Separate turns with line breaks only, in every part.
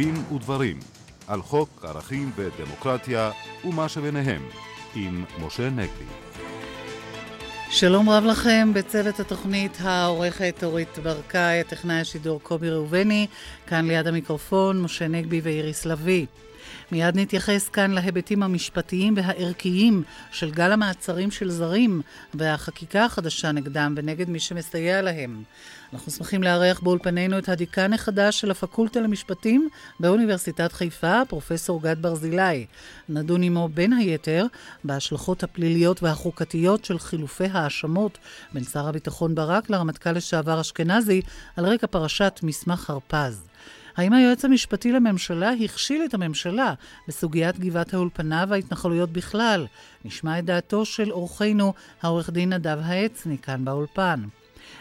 דין ודברים על חוק ערכים ודמוקרטיה ומה שביניהם עם משה נגבי.
שלום רב לכם בצוות התוכנית העורכת אורית ברקאי, הטכנאי השידור קובי ראובני, כאן ליד המיקרופון משה נגבי ואיריס לביא. מיד נתייחס כאן להיבטים המשפטיים והערכיים של גל המעצרים של זרים והחקיקה החדשה נגדם ונגד מי שמסייע להם. אנחנו שמחים לארח באולפנינו את הדיקן החדש של הפקולטה למשפטים באוניברסיטת חיפה, פרופסור גד ברזילי. נדון עמו בין היתר בהשלכות הפליליות והחוקתיות של חילופי האשמות בין שר הביטחון ברק לרמטכ"ל לשעבר אשכנזי על רקע פרשת מסמך הרפז. האם היועץ המשפטי לממשלה הכשיל את הממשלה בסוגיית גבעת האולפנה וההתנחלויות בכלל? נשמע את דעתו של אורחנו, העורך דין נדב העצני, כאן באולפן.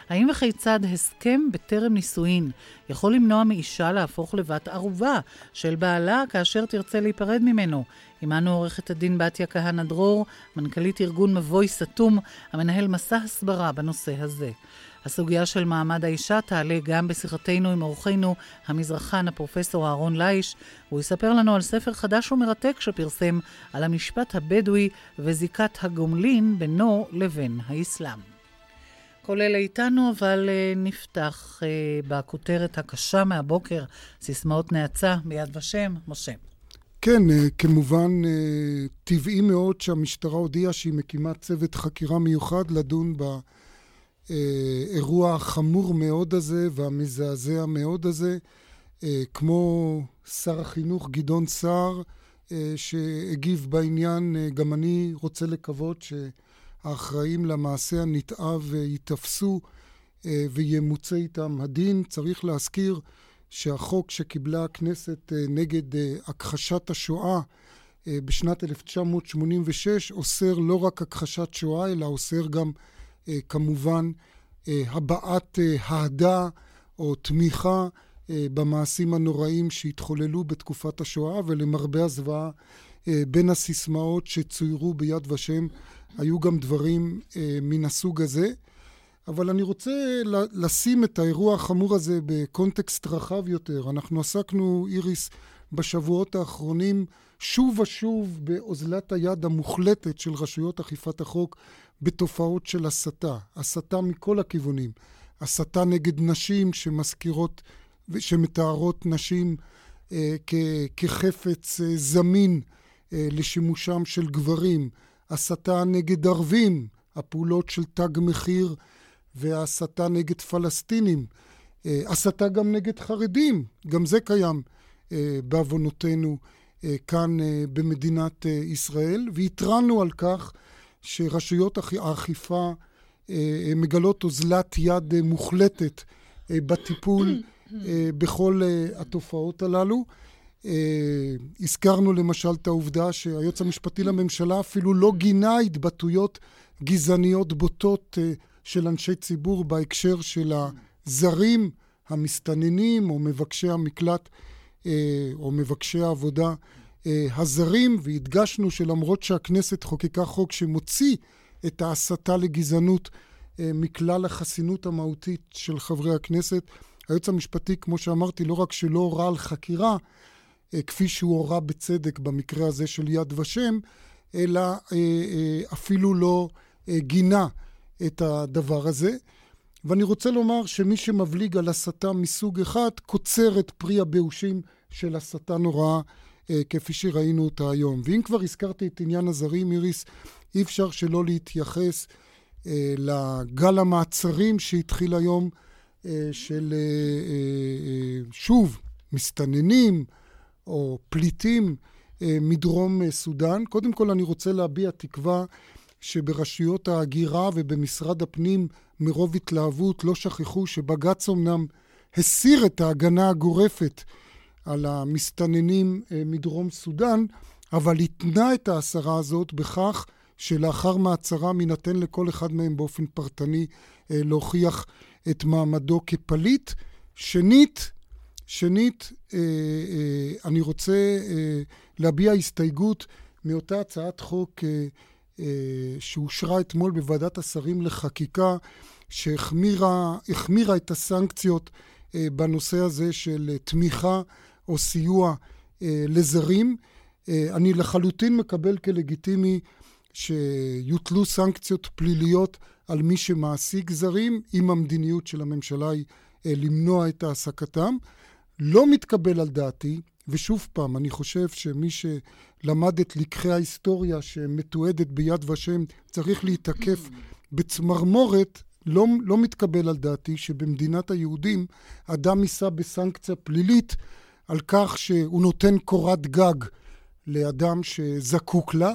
האם וכיצד הסכם בטרם נישואין יכול למנוע מאישה להפוך לבת ערובה של בעלה כאשר תרצה להיפרד ממנו? עמנו עורכת הדין בתיה כהנא דרור, מנכ"לית ארגון מבוי סתום, המנהל מסע הסברה בנושא הזה. הסוגיה של מעמד האישה תעלה גם בשיחתנו עם אורחנו, המזרחן הפרופסור אהרון ליש. הוא יספר לנו על ספר חדש ומרתק שפרסם על המשפט הבדואי וזיקת הגומלין בינו לבין האסלאם. אלה איתנו, אבל uh, נפתח uh, בכותרת הקשה מהבוקר, סיסמאות נאצה ביד ושם. משה.
כן, uh, כמובן, טבעי מאוד שהמשטרה הודיעה שהיא מקימה צוות חקירה מיוחד לדון באירוע החמור מאוד הזה והמזעזע מאוד הזה, uh, כמו שר החינוך גדעון סער, uh, שהגיב בעניין, גם אני רוצה לקוות ש... האחראים למעשה הנתעב ייתפסו אה, וימוצה איתם הדין. צריך להזכיר שהחוק שקיבלה הכנסת אה, נגד אה, הכחשת השואה בשנת 1986 אוסר לא רק הכחשת שואה, אלא אוסר גם כמובן הבעת אהדה או תמיכה במעשים הנוראים שהתחוללו בתקופת השואה, ולמרבה הזוועה, בין הסיסמאות שצוירו ביד ושם היו גם דברים אה, מן הסוג הזה. אבל אני רוצה לשים את האירוע החמור הזה בקונטקסט רחב יותר. אנחנו עסקנו, איריס, בשבועות האחרונים שוב ושוב באוזלת היד המוחלטת של רשויות אכיפת החוק בתופעות של הסתה. הסתה מכל הכיוונים. הסתה נגד נשים שמזכירות ושמתארות נשים אה, כ- כחפץ אה, זמין אה, לשימושם של גברים. הסתה נגד ערבים, הפעולות של תג מחיר והסתה נגד פלסטינים, אה, הסתה גם נגד חרדים, גם זה קיים אה, בעוונותינו אה, כאן במדינת ישראל, והתרענו על כך שרשויות האכיפה מגלות אוזלת יד מוחלטת בטיפול בכל התופעות הללו. אה, הזכרנו למשל את העובדה שהיועץ המשפטי לממשלה אפילו לא גינה התבטאויות גזעניות בוטות אה, של אנשי ציבור בהקשר של הזרים, המסתננים או מבקשי המקלט אה, או מבקשי העבודה הזרים, והדגשנו שלמרות שהכנסת חוקקה חוק שמוציא את ההסתה לגזענות מכלל החסינות המהותית של חברי הכנסת, היועץ המשפטי, כמו שאמרתי, לא רק שלא הורה על חקירה, אה, כפי שהוא הורה בצדק במקרה הזה של יד ושם, אלא אה, אה, אפילו לא גינה את הדבר הזה. ואני רוצה לומר שמי שמבליג על הסתה מסוג אחד, קוצר את פרי הבאושים של הסתה נוראה, כפי שראינו אותה היום. ואם כבר הזכרתי את עניין הזרים, איריס, אי אפשר שלא להתייחס לגל המעצרים שהתחיל היום, של, שוב, מסתננים, או פליטים אה, מדרום אה, סודאן. קודם כל אני רוצה להביע תקווה שברשויות ההגירה ובמשרד הפנים מרוב התלהבות לא שכחו שבג"ץ אמנם הסיר את ההגנה הגורפת על המסתננים אה, מדרום סודאן, אבל התנה את ההסרה הזאת בכך שלאחר מעצרם יינתן לכל אחד מהם באופן פרטני להוכיח את מעמדו כפליט. שנית, שנית, אה, אה, אני רוצה אה, להביע הסתייגות מאותה הצעת חוק שאושרה אתמול בוועדת השרים לחקיקה, שהחמירה את הסנקציות בנושא הזה של תמיכה או סיוע אה, לזרים. אה, אני לחלוטין מקבל כלגיטימי שיוטלו סנקציות פליליות על מי שמעסיק זרים, אם המדיניות של הממשלה היא אה, למנוע את העסקתם. לא מתקבל על דעתי, ושוב פעם, אני חושב שמי שלמד את לקחי ההיסטוריה שמתועדת ביד ושם צריך להתעקף בצמרמורת, לא, לא מתקבל על דעתי שבמדינת היהודים אדם יישא בסנקציה פלילית על כך שהוא נותן קורת גג לאדם שזקוק לה,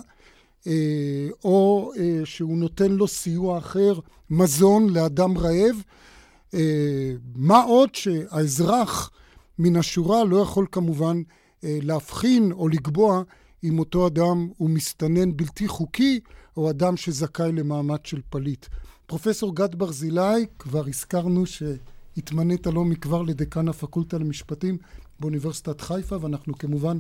אה, או אה, שהוא נותן לו סיוע אחר, מזון לאדם רעב. אה, מה עוד שהאזרח מן השורה לא יכול כמובן להבחין או לקבוע אם אותו אדם הוא מסתנן בלתי חוקי או אדם שזכאי למעמד של פליט. פרופסור גד ברזילי, כבר הזכרנו שהתמנית לא מכבר לדיקן הפקולטה למשפטים באוניברסיטת חיפה, ואנחנו כמובן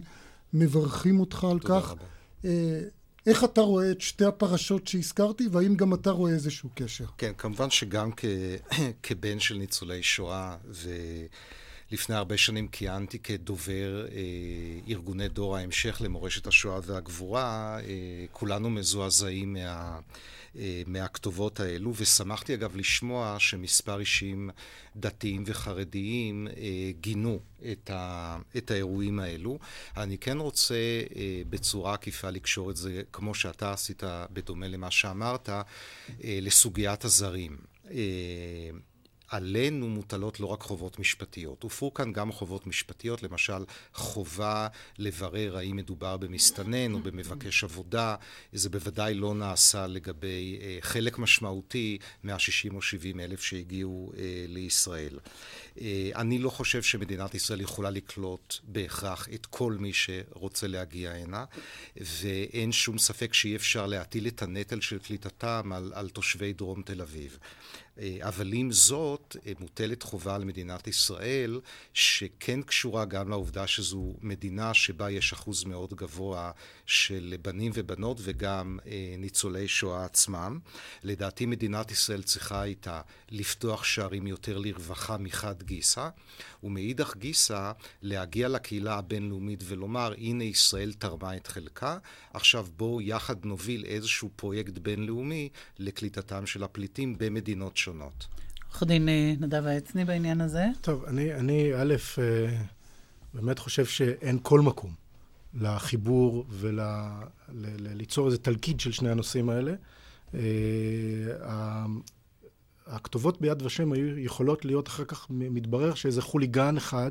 מברכים אותך על כך. רבה. אה, איך אתה רואה את שתי הפרשות שהזכרתי, והאם גם אתה רואה איזשהו קשר?
כן, כמובן שגם כ... כבן של ניצולי שואה, ולפני הרבה שנים כיהנתי כדובר אה, ארגוני דור ההמשך למורשת השואה והגבורה, אה, כולנו מזועזעים מה... אה, מהכתובות האלו, ושמחתי אגב לשמוע שמספר אישים דתיים וחרדיים אה, גינו את, ה, את האירועים האלו. אני כן רוצה אה, בצורה עקיפה לקשור את זה, כמו שאתה עשית, בדומה למה שאמרת, לסוגיית הזרים. עלינו מוטלות לא רק חובות משפטיות, הופרו כאן גם חובות משפטיות, למשל חובה לברר האם מדובר במסתנן או במבקש עבודה, זה בוודאי לא נעשה לגבי אה, חלק משמעותי מה-60 או 70 אלף שהגיעו אה, לישראל. אה, אני לא חושב שמדינת ישראל יכולה לקלוט בהכרח את כל מי שרוצה להגיע הנה, ואין שום ספק שאי אפשר להטיל את הנטל של קליטתם על, על תושבי דרום תל אביב. אה, אבל עם זאת, אה, מוטלת חובה על מדינת ישראל, שכן קשורה גם לעובדה שזו מדינה שבה יש אחוז מאוד גבוה של בנים ובנות וגם אה, ניצולי שואה עצמם. לדעתי מדינת ישראל צריכה הייתה לפתוח שערים יותר לרווחה מחד גיסא, ומאידך גיסא להגיע לקהילה הבינלאומית ולומר, הנה ישראל תרמה את חלקה, עכשיו בואו יחד נוביל איזשהו פרויקט בינלאומי לקליטתם של הפליטים במדינות שונות.
עורך דין אה, נדב העצני בעניין הזה?
טוב, אני, אני א', אה, באמת חושב שאין כל מקום לחיבור וליצור איזה תלכיד של שני הנושאים האלה. אה, הכתובות ביד ושם היו יכולות להיות אחר כך, מתברר שאיזה חוליגן אחד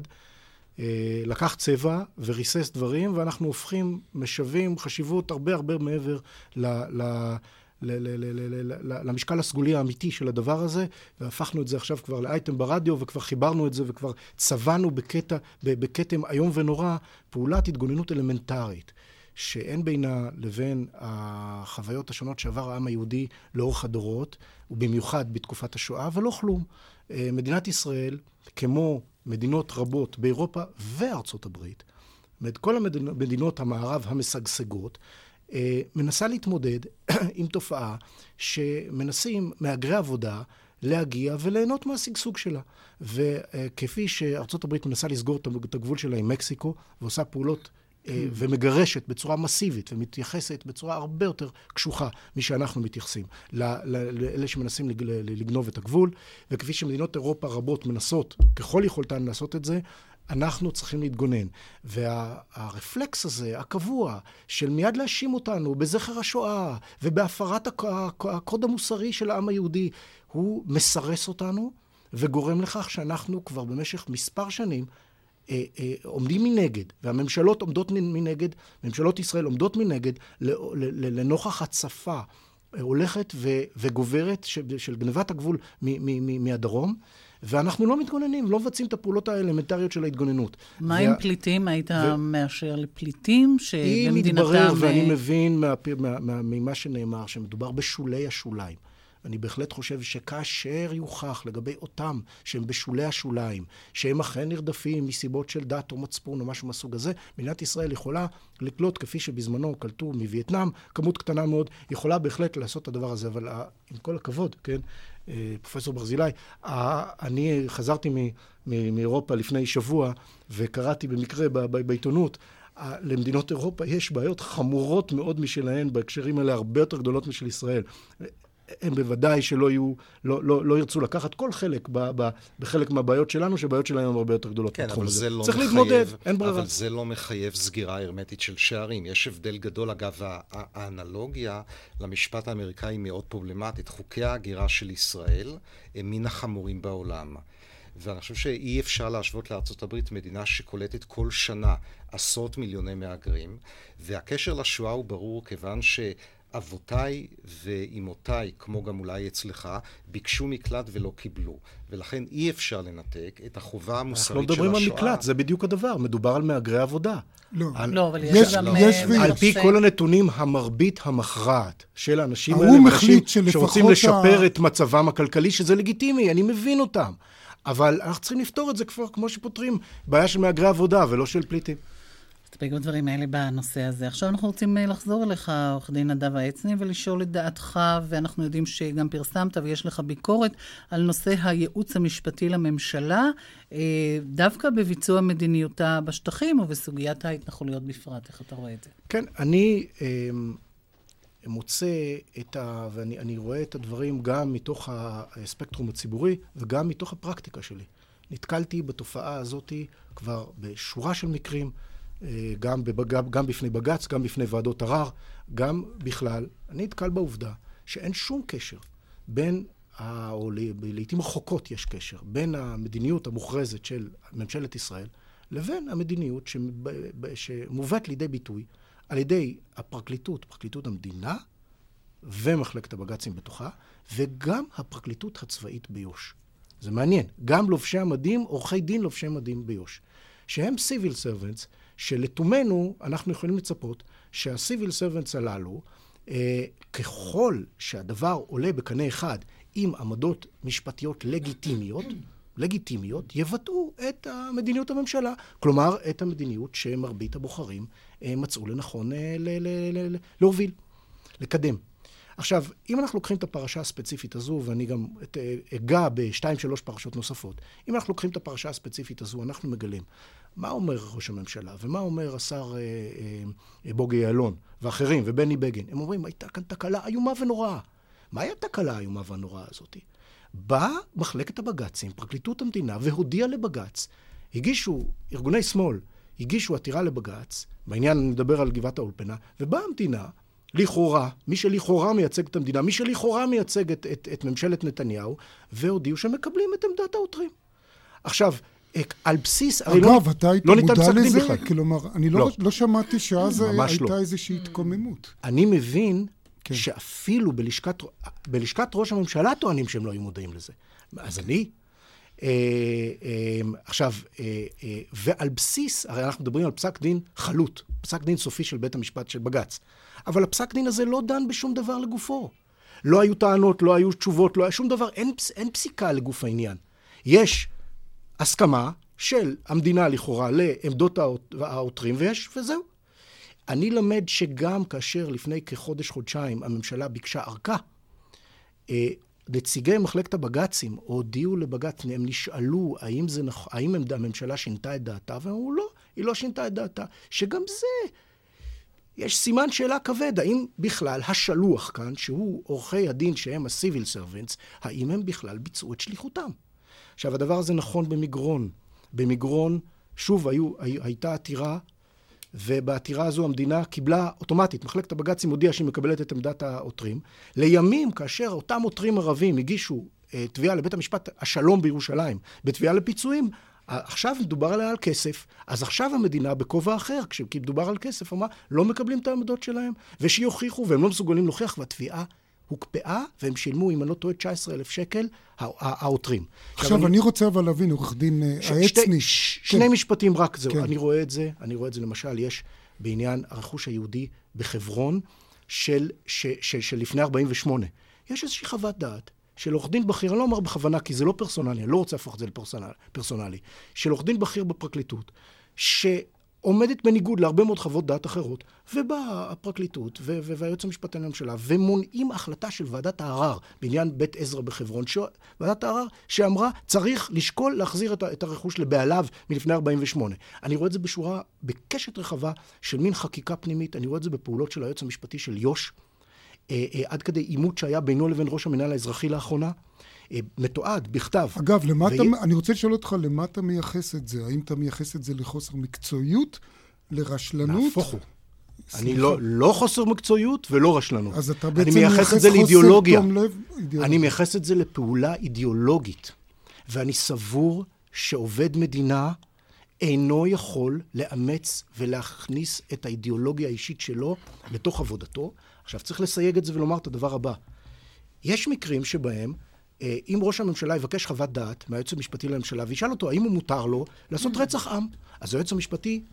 לקח צבע וריסס דברים, ואנחנו הופכים, משווים חשיבות הרבה הרבה מעבר ל... ל למשקל הסגולי האמיתי של הדבר הזה, והפכנו את זה עכשיו כבר לאייטם ברדיו, וכבר חיברנו את זה, וכבר צבענו בקטע, בכתם איום ונורא, פעולת התגוננות אלמנטרית. שאין בינה לבין החוויות השונות שעבר העם היהודי לאורך הדורות, ובמיוחד בתקופת השואה, ולא כלום. אה, מדינת ישראל, כמו מדינות רבות באירופה וארצות הברית, כל המדינות המערב המשגשגות, מנסה להתמודד עם תופעה שמנסים מהגרי עבודה להגיע וליהנות מהשגשוג שלה. וכפי שארצות הברית מנסה לסגור את הגבול שלה עם מקסיקו ועושה פעולות אה, כן. ומגרשת בצורה מסיבית ומתייחסת בצורה הרבה יותר קשוחה משאנחנו מתייחסים לאלה שמנסים לגנוב את הגבול, וכפי שמדינות אירופה רבות מנסות ככל יכולתן לעשות את זה, אנחנו צריכים להתגונן. והרפלקס הזה, הקבוע, של מיד להאשים אותנו בזכר השואה ובהפרת הקוד המוסרי של העם היהודי, הוא מסרס אותנו וגורם לכך שאנחנו כבר במשך מספר שנים אה, אה, עומדים מנגד, והממשלות עומדות מנגד, ממשלות ישראל עומדות מנגד לנוכח הצפה הולכת וגוברת של גנבת הגבול מהדרום. ואנחנו לא מתגוננים, לא מבצעים את הפעולות האלמנטריות של ההתגוננות.
מה וה... עם פליטים? היית ו... מאשר לפליטים
שבמדינתם... אם מתברר, ואני מבין מה, מה, מה, ממה שנאמר, שמדובר בשולי השוליים. אני בהחלט חושב שכאשר יוכח לגבי אותם שהם בשולי השוליים, שהם אכן נרדפים מסיבות של דת או מצפון או משהו מהסוג הזה, מדינת ישראל יכולה לקלוט, כפי שבזמנו קלטו מווייטנאם, כמות קטנה מאוד, יכולה בהחלט לעשות את הדבר הזה, אבל עם כל הכבוד, כן, פרופסור ברזילי, אני חזרתי מאירופה לפני שבוע וקראתי במקרה בעיתונות למדינות אירופה יש בעיות חמורות מאוד משלהן בהקשרים האלה, הרבה יותר גדולות משל ישראל. הם בוודאי שלא יהיו, לא, לא, לא ירצו לקחת כל חלק ב, ב, בחלק מהבעיות שלנו, שהבעיות שלנו הן הרבה יותר גדולות
כן, בתחום הזה. לא
צריך
מחייב,
להתמודד, אין ברירה.
אבל זה לא מחייב סגירה הרמטית של שערים. יש הבדל גדול, אגב, האנלוגיה למשפט האמריקאי מאוד פרובלמטית. חוקי ההגירה של ישראל הם מן החמורים בעולם. ואני חושב שאי אפשר להשוות לארצות הברית מדינה שקולטת כל שנה עשרות מיליוני מהגרים, והקשר לשואה הוא ברור כיוון ש... אבותיי ואימותיי, כמו גם אולי אצלך, ביקשו מקלט ולא קיבלו. ולכן אי אפשר לנתק את החובה המוסרית של השואה.
אנחנו לא מדברים על מקלט, זה בדיוק הדבר, מדובר על מהגרי עבודה.
לא, על... לא אבל יש, יש גם... יש
ו... על פי כל הנתונים, המרבית המכרעת של האנשים האלה, הם אנשים שרוצים לשפר ה... את מצבם הכלכלי, שזה לגיטימי, אני מבין אותם. אבל אנחנו צריכים לפתור את זה כבר כמו שפותרים בעיה של מהגרי עבודה ולא של פליטים.
נסתפק בדברים האלה בנושא הזה. עכשיו אנחנו רוצים אה, לחזור אליך, עורך דין נדב העצני, ולשאול את דעתך, ואנחנו יודעים שגם פרסמת ויש לך ביקורת על נושא הייעוץ המשפטי לממשלה, אה, דווקא בביצוע מדיניותה בשטחים ובסוגיית ההתנחלויות בפרט. איך אתה רואה את זה?
כן, אני אה, מוצא את ה... ואני רואה את הדברים גם מתוך הספקטרום הציבורי וגם מתוך הפרקטיקה שלי. נתקלתי בתופעה הזאת כבר בשורה של מקרים. גם, בבג... גם בפני בג"ץ, גם בפני ועדות ערר, גם בכלל. אני נתקל בעובדה שאין שום קשר בין, ה... או לעיתים רחוקות יש קשר, בין המדיניות המוכרזת של ממשלת ישראל לבין המדיניות שמובאת לידי ביטוי על ידי הפרקליטות, פרקליטות המדינה ומחלקת הבג"צים בתוכה, וגם הפרקליטות הצבאית ביו"ש. זה מעניין. גם לובשי המדים, עורכי דין לובשי מדים ביו"ש. שהם civil servants, שלתומנו אנחנו יכולים לצפות שה civil servants הללו, אה, ככל שהדבר עולה בקנה אחד עם עמדות משפטיות לגיטימיות, לגיטימיות, יבטאו את מדיניות הממשלה. כלומר, את המדיניות שמרבית הבוחרים אה, מצאו לנכון אה, להוביל, לקדם. עכשיו, אם אנחנו לוקחים את הפרשה הספציפית הזו, ואני גם אגע בשתיים, שלוש פרשות נוספות, אם אנחנו לוקחים את הפרשה הספציפית הזו, אנחנו מגלים מה אומר ראש הממשלה, ומה אומר השר אה, אה, בוגי יעלון, ואחרים, ובני בגין. הם אומרים, הייתה כאן תקלה איומה ונוראה. מהי התקלה האיומה והנוראה הזאת? באה מחלקת הבג"צים, פרקליטות המדינה, והודיעה לבג"ץ, הגישו, ארגוני שמאל, הגישו עתירה לבג"ץ, בעניין אני מדבר על גבעת האולפנה, ובאה המדינה לכאורה, מי שלכאורה מייצג את המדינה, מי שלכאורה מייצג את, את, את ממשלת נתניהו, והודיעו שמקבלים את עמדת העותרים. עכשיו, על בסיס,
הרי לא, אתה היית לא מודע לזה? בכלל. כלומר, אני לא, לא. לא שמעתי שאז הייתה לא. איזושהי התקוממות.
אני מבין כן. שאפילו בלשכת, בלשכת ראש הממשלה טוענים שהם לא היו מודעים לזה. אז אני... אה, אה, עכשיו, אה, ועל בסיס, הרי אנחנו מדברים על פסק דין חלוט, פסק דין סופי של בית המשפט של בג"ץ. אבל הפסק דין הזה לא דן בשום דבר לגופו. לא היו טענות, לא היו תשובות, לא היה שום דבר, אין, אין פסיקה לגוף העניין. יש הסכמה של המדינה לכאורה לעמדות העותרים, ויש, וזהו. אני למד שגם כאשר לפני כחודש-חודשיים הממשלה ביקשה ארכה, נציגי מחלקת הבג"צים הודיעו לבג"ץ, הם נשאלו האם, זה, האם הממשלה שינתה את דעתה, והם אמרו לא, היא לא שינתה את דעתה. שגם זה יש סימן שאלה כבד, האם בכלל השלוח כאן, שהוא עורכי הדין שהם ה-civil servants, האם הם בכלל ביצעו את שליחותם? עכשיו, הדבר הזה נכון במגרון. במגרון, שוב, היו, הי, הייתה עתירה, ובעתירה הזו המדינה קיבלה אוטומטית, מחלקת הבג"צים הודיעה שהיא מקבלת את עמדת העותרים. לימים, כאשר אותם עותרים ערבים הגישו אה, תביעה לבית המשפט השלום בירושלים, בתביעה לפיצויים, עכשיו מדובר עליה על כסף, אז עכשיו המדינה בכובע אחר, כשמדובר על כסף, אמרה, לא מקבלים את העמדות שלהם, ושיוכיחו, והם לא מסוגלים להוכיח, והתביעה הוקפאה, והם שילמו, אם אני לא טועה, 19,000 שקל, העותרים.
עכשיו, אני רוצה אבל להבין, עורך דין אה, העצני.
שני כן. משפטים רק, זהו. כן. אני רואה את זה, אני רואה את זה למשל, יש בעניין הרכוש היהודי בחברון של, לפני 48. יש איזושהי חוות דעת של עורך דין בכיר, אני לא אומר בכוונה כי זה לא פרסונלי, אני לא רוצה להפוך את זה לפרסונלי, של עורך דין בכיר בפרקליטות, ש... עומדת בניגוד להרבה מאוד חוות דעת אחרות, ובאה הפרקליטות והיועץ המשפטי לממשלה, ומונעים החלטה של ועדת הערר בעניין בית עזרא בחברון, ש... ועדת הערר שאמרה, צריך לשקול להחזיר את, את הרכוש לבעליו מלפני 48. אני רואה את זה בשורה, בקשת רחבה של מין חקיקה פנימית, אני רואה את זה בפעולות של היועץ המשפטי של יו"ש, אה, אה, עד כדי עימות שהיה בינו לבין ראש המינהל האזרחי לאחרונה. אה, מתועד, בכתב.
אגב, למה ו... אתה, אני רוצה לשאול אותך, למה אתה מייחס את זה? האם אתה מייחס את זה לחוסר מקצועיות, לרשלנות?
נהפוך הוא. אני לא, לא חוסר מקצועיות ולא רשלנות.
אז אתה בעצם מייחס את זה לאידיאולוגיה.
אני מייחס את זה לפעולה אידיאולוגית. ואני סבור שעובד מדינה אינו יכול לאמץ ולהכניס את האידיאולוגיה האישית שלו לתוך עבודתו. עכשיו, צריך לסייג את זה ולומר את הדבר הבא. יש מקרים שבהם אם ראש הממשלה יבקש חוות דעת מהיועץ המשפטי לממשלה וישאל אותו האם הוא מותר לו לעשות רצח עם, אז היועץ המשפטי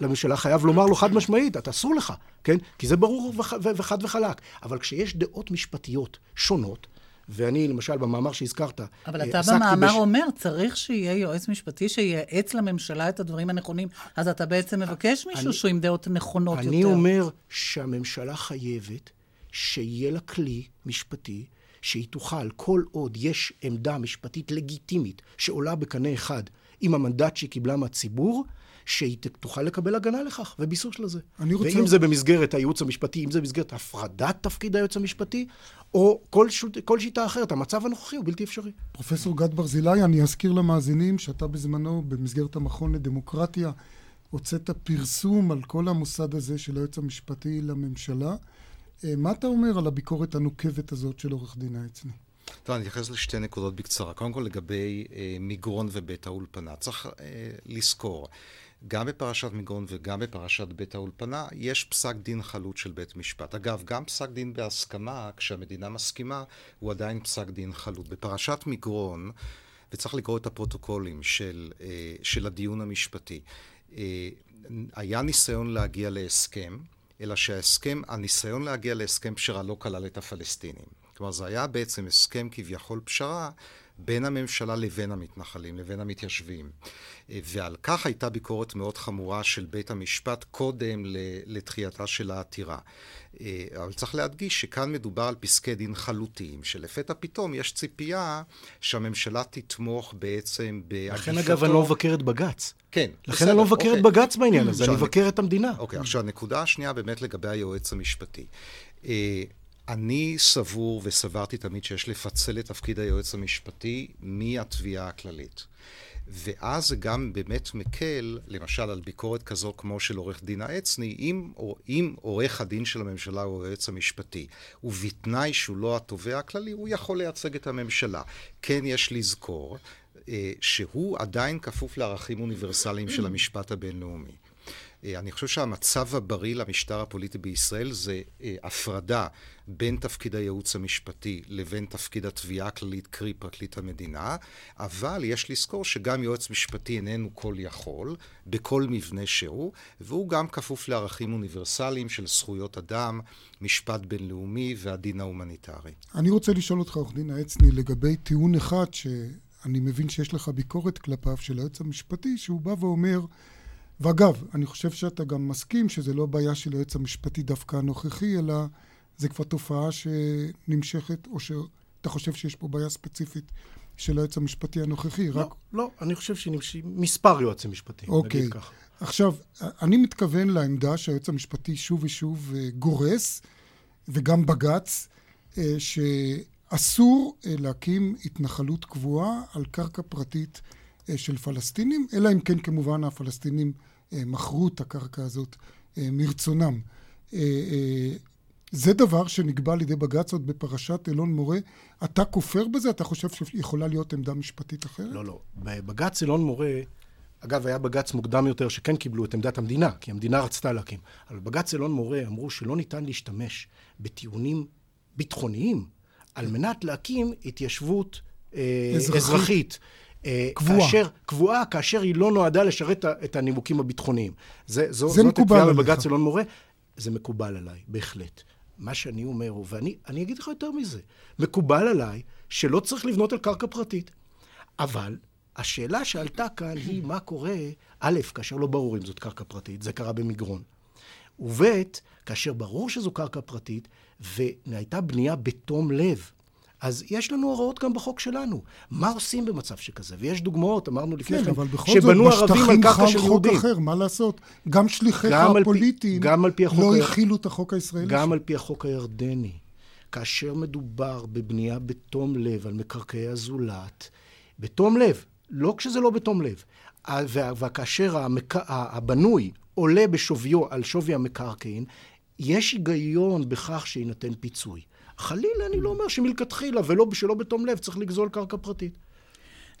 לממשלה חייב לומר לו חד משמעית, אתה אסור לך, כן? כי זה ברור וחד וחלק. אבל כשיש דעות משפטיות שונות, ואני, למשל, במאמר שהזכרת,
אבל אה, אתה במאמר בש... אומר, צריך שיהיה יועץ משפטי שייעץ לממשלה את הדברים הנכונים, אז אתה בעצם מבקש מישהו שהוא עם דעות נכונות
אני
יותר.
אני אומר שהממשלה חייבת שיהיה לה כלי משפטי שהיא תוכל, כל עוד יש עמדה משפטית לגיטימית שעולה בקנה אחד עם המנדט שהיא קיבלה מהציבור, שהיא תוכל לקבל הגנה לכך וביסוס לזה. אני רוצה... ואם זה במסגרת הייעוץ המשפטי, אם זה במסגרת הפרדת תפקיד היועץ המשפטי, או כל, ש... כל שיטה אחרת, המצב הנוכחי הוא בלתי אפשרי.
פרופסור גד ברזילי, אני אזכיר למאזינים שאתה בזמנו, במסגרת המכון לדמוקרטיה, הוצאת פרסום על כל המוסד הזה של היועץ המשפטי לממשלה. אה, מה אתה אומר על הביקורת הנוקבת הזאת של עורך דין העצני?
טוב, אני אתייחס לשתי נקודות בקצרה. קודם כל לגבי אה, מגרון ובית האולפנה. צריך אה, לזכור, גם בפרשת מגרון וגם בפרשת בית האולפנה, יש פסק דין חלוט של בית משפט. אגב, גם פסק דין בהסכמה, כשהמדינה מסכימה, הוא עדיין פסק דין חלוט. בפרשת מגרון, וצריך לקרוא את הפרוטוקולים של, אה, של הדיון המשפטי, אה, היה ניסיון להגיע להסכם. אלא שההסכם, הניסיון להגיע להסכם פשרה לא כלל את הפלסטינים. כלומר, זה היה בעצם הסכם כביכול פשרה בין הממשלה לבין המתנחלים, לבין המתיישבים. ועל כך הייתה ביקורת מאוד חמורה של בית המשפט קודם לתחייתה של העתירה. אבל צריך להדגיש שכאן מדובר על פסקי דין חלוטים, שלפתע פתאום יש ציפייה שהממשלה תתמוך בעצם בהגישתו...
לכן אגב אני לא מבקר את בג"ץ.
כן,
לכן אני לא מבקר אוקיי. את בג"ץ בעניין הזה, אני מבקר את המדינה.
אוקיי, עכשיו הנקודה השנייה באמת לגבי היועץ המשפטי. אני סבור וסברתי תמיד שיש לפצל את תפקיד היועץ המשפטי מהתביעה הכללית. ואז זה גם באמת מקל, למשל, על ביקורת כזו כמו של עורך דין העצני, אם, אם עורך הדין של הממשלה הוא היועץ המשפטי, ובתנאי שהוא לא התובע הכללי, הוא יכול לייצג את הממשלה. כן יש לזכור אה, שהוא עדיין כפוף לערכים אוניברסליים של המשפט הבינלאומי. אה, אני חושב שהמצב הבריא למשטר הפוליטי בישראל זה אה, הפרדה בין תפקיד הייעוץ המשפטי לבין תפקיד התביעה הכללית, קרי פרקליט המדינה, אבל יש לזכור שגם יועץ משפטי איננו כל יכול, בכל מבנה שהוא, והוא גם כפוף לערכים אוניברסליים של זכויות אדם, משפט בינלאומי והדין ההומניטרי.
אני רוצה לשאול אותך, עורך דין העצני, לגבי טיעון אחד שאני מבין שיש לך ביקורת כלפיו של היועץ המשפטי, שהוא בא ואומר ואגב, אני חושב שאתה גם מסכים שזה לא בעיה של היועץ המשפטי דווקא הנוכחי, אלא זה כבר תופעה שנמשכת, או שאתה חושב שיש פה בעיה ספציפית של היועץ המשפטי הנוכחי,
לא, רק... לא, אני חושב שמספר יועצים משפטיים,
אוקיי. נגיד ככה. עכשיו, אני מתכוון לעמדה שהיועץ המשפטי שוב ושוב אה, גורס, וגם בג"ץ, אה, שאסור אה, להקים התנחלות קבועה על קרקע פרטית של פלסטינים, אלא אם כן כמובן הפלסטינים מכרו את הקרקע הזאת מרצונם. זה דבר שנקבע על ידי בג"ץ עוד בפרשת אלון מורה. אתה כופר בזה? אתה חושב שיכולה להיות עמדה משפטית אחרת?
לא, לא. בבג"ץ אלון מורה, אגב, היה בג"ץ מוקדם יותר שכן קיבלו את עמדת המדינה, כי המדינה רצתה להקים. אבל בבג"ץ אלון מורה אמרו שלא ניתן להשתמש בטיעונים ביטחוניים על מנת להקים התיישבות אה, אזרחית. אזרחית. אה, קבועה. כאשר, קבועה, כאשר היא לא נועדה לשרת את הנימוקים הביטחוניים. זה, זו, זה זאת הקביעה בבג"ץ אלון מורה. זה מקובל עליי, בהחלט. מה שאני אומר ואני אני אגיד לך יותר מזה, מקובל עליי שלא צריך לבנות על קרקע פרטית, אבל השאלה שעלתה כאן היא מה קורה, א', כאשר לא ברור אם זאת קרקע פרטית, זה קרה במגרון. וב', כאשר ברור שזו קרקע פרטית, והייתה בנייה בתום לב. אז יש לנו הוראות גם בחוק שלנו. מה עושים במצב שכזה? ויש דוגמאות, אמרנו לפני כן,
אבל בכל שבנו זאת, ערבים על קרקע של יהודים. חוק אחר, מה לעשות? גם שליחיך הפוליטיים לא הכילו את החוק הישראלי.
גם על פי החוק הירדני. כאשר מדובר בבנייה בתום לב על מקרקעי הזולת, בתום לב, לא כשזה לא בתום לב, וכאשר המק... הבנוי עולה בשוויו על שווי המקרקעין, יש היגיון בכך שיינתן פיצוי. חלילה, אני לא אומר שמלכתחילה ולא שלא בתום לב צריך לגזול קרקע פרטית.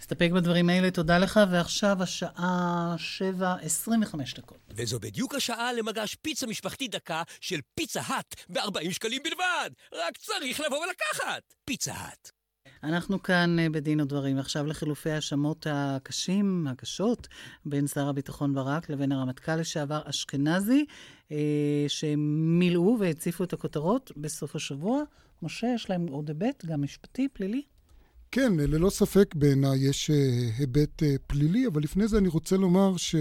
נסתפק בדברים האלה, תודה לך, ועכשיו השעה 7.25 דקות.
וזו בדיוק השעה למגש פיצה משפחתי דקה של פיצה האט ב-40 שקלים בלבד. רק צריך לבוא ולקחת. פיצה האט.
אנחנו כאן אה, בדין ודברים. עכשיו לחילופי ההאשמות הקשים, הקשות, בין שר הביטחון ברק לבין הרמטכ"ל לשעבר אשכנזי, אה, שמילאו והציפו את הכותרות בסוף השבוע. משה, יש להם עוד היבט, גם משפטי, פלילי?
כן, ללא ספק בעיניי יש אה, היבט פלילי, אבל לפני זה אני רוצה לומר ש...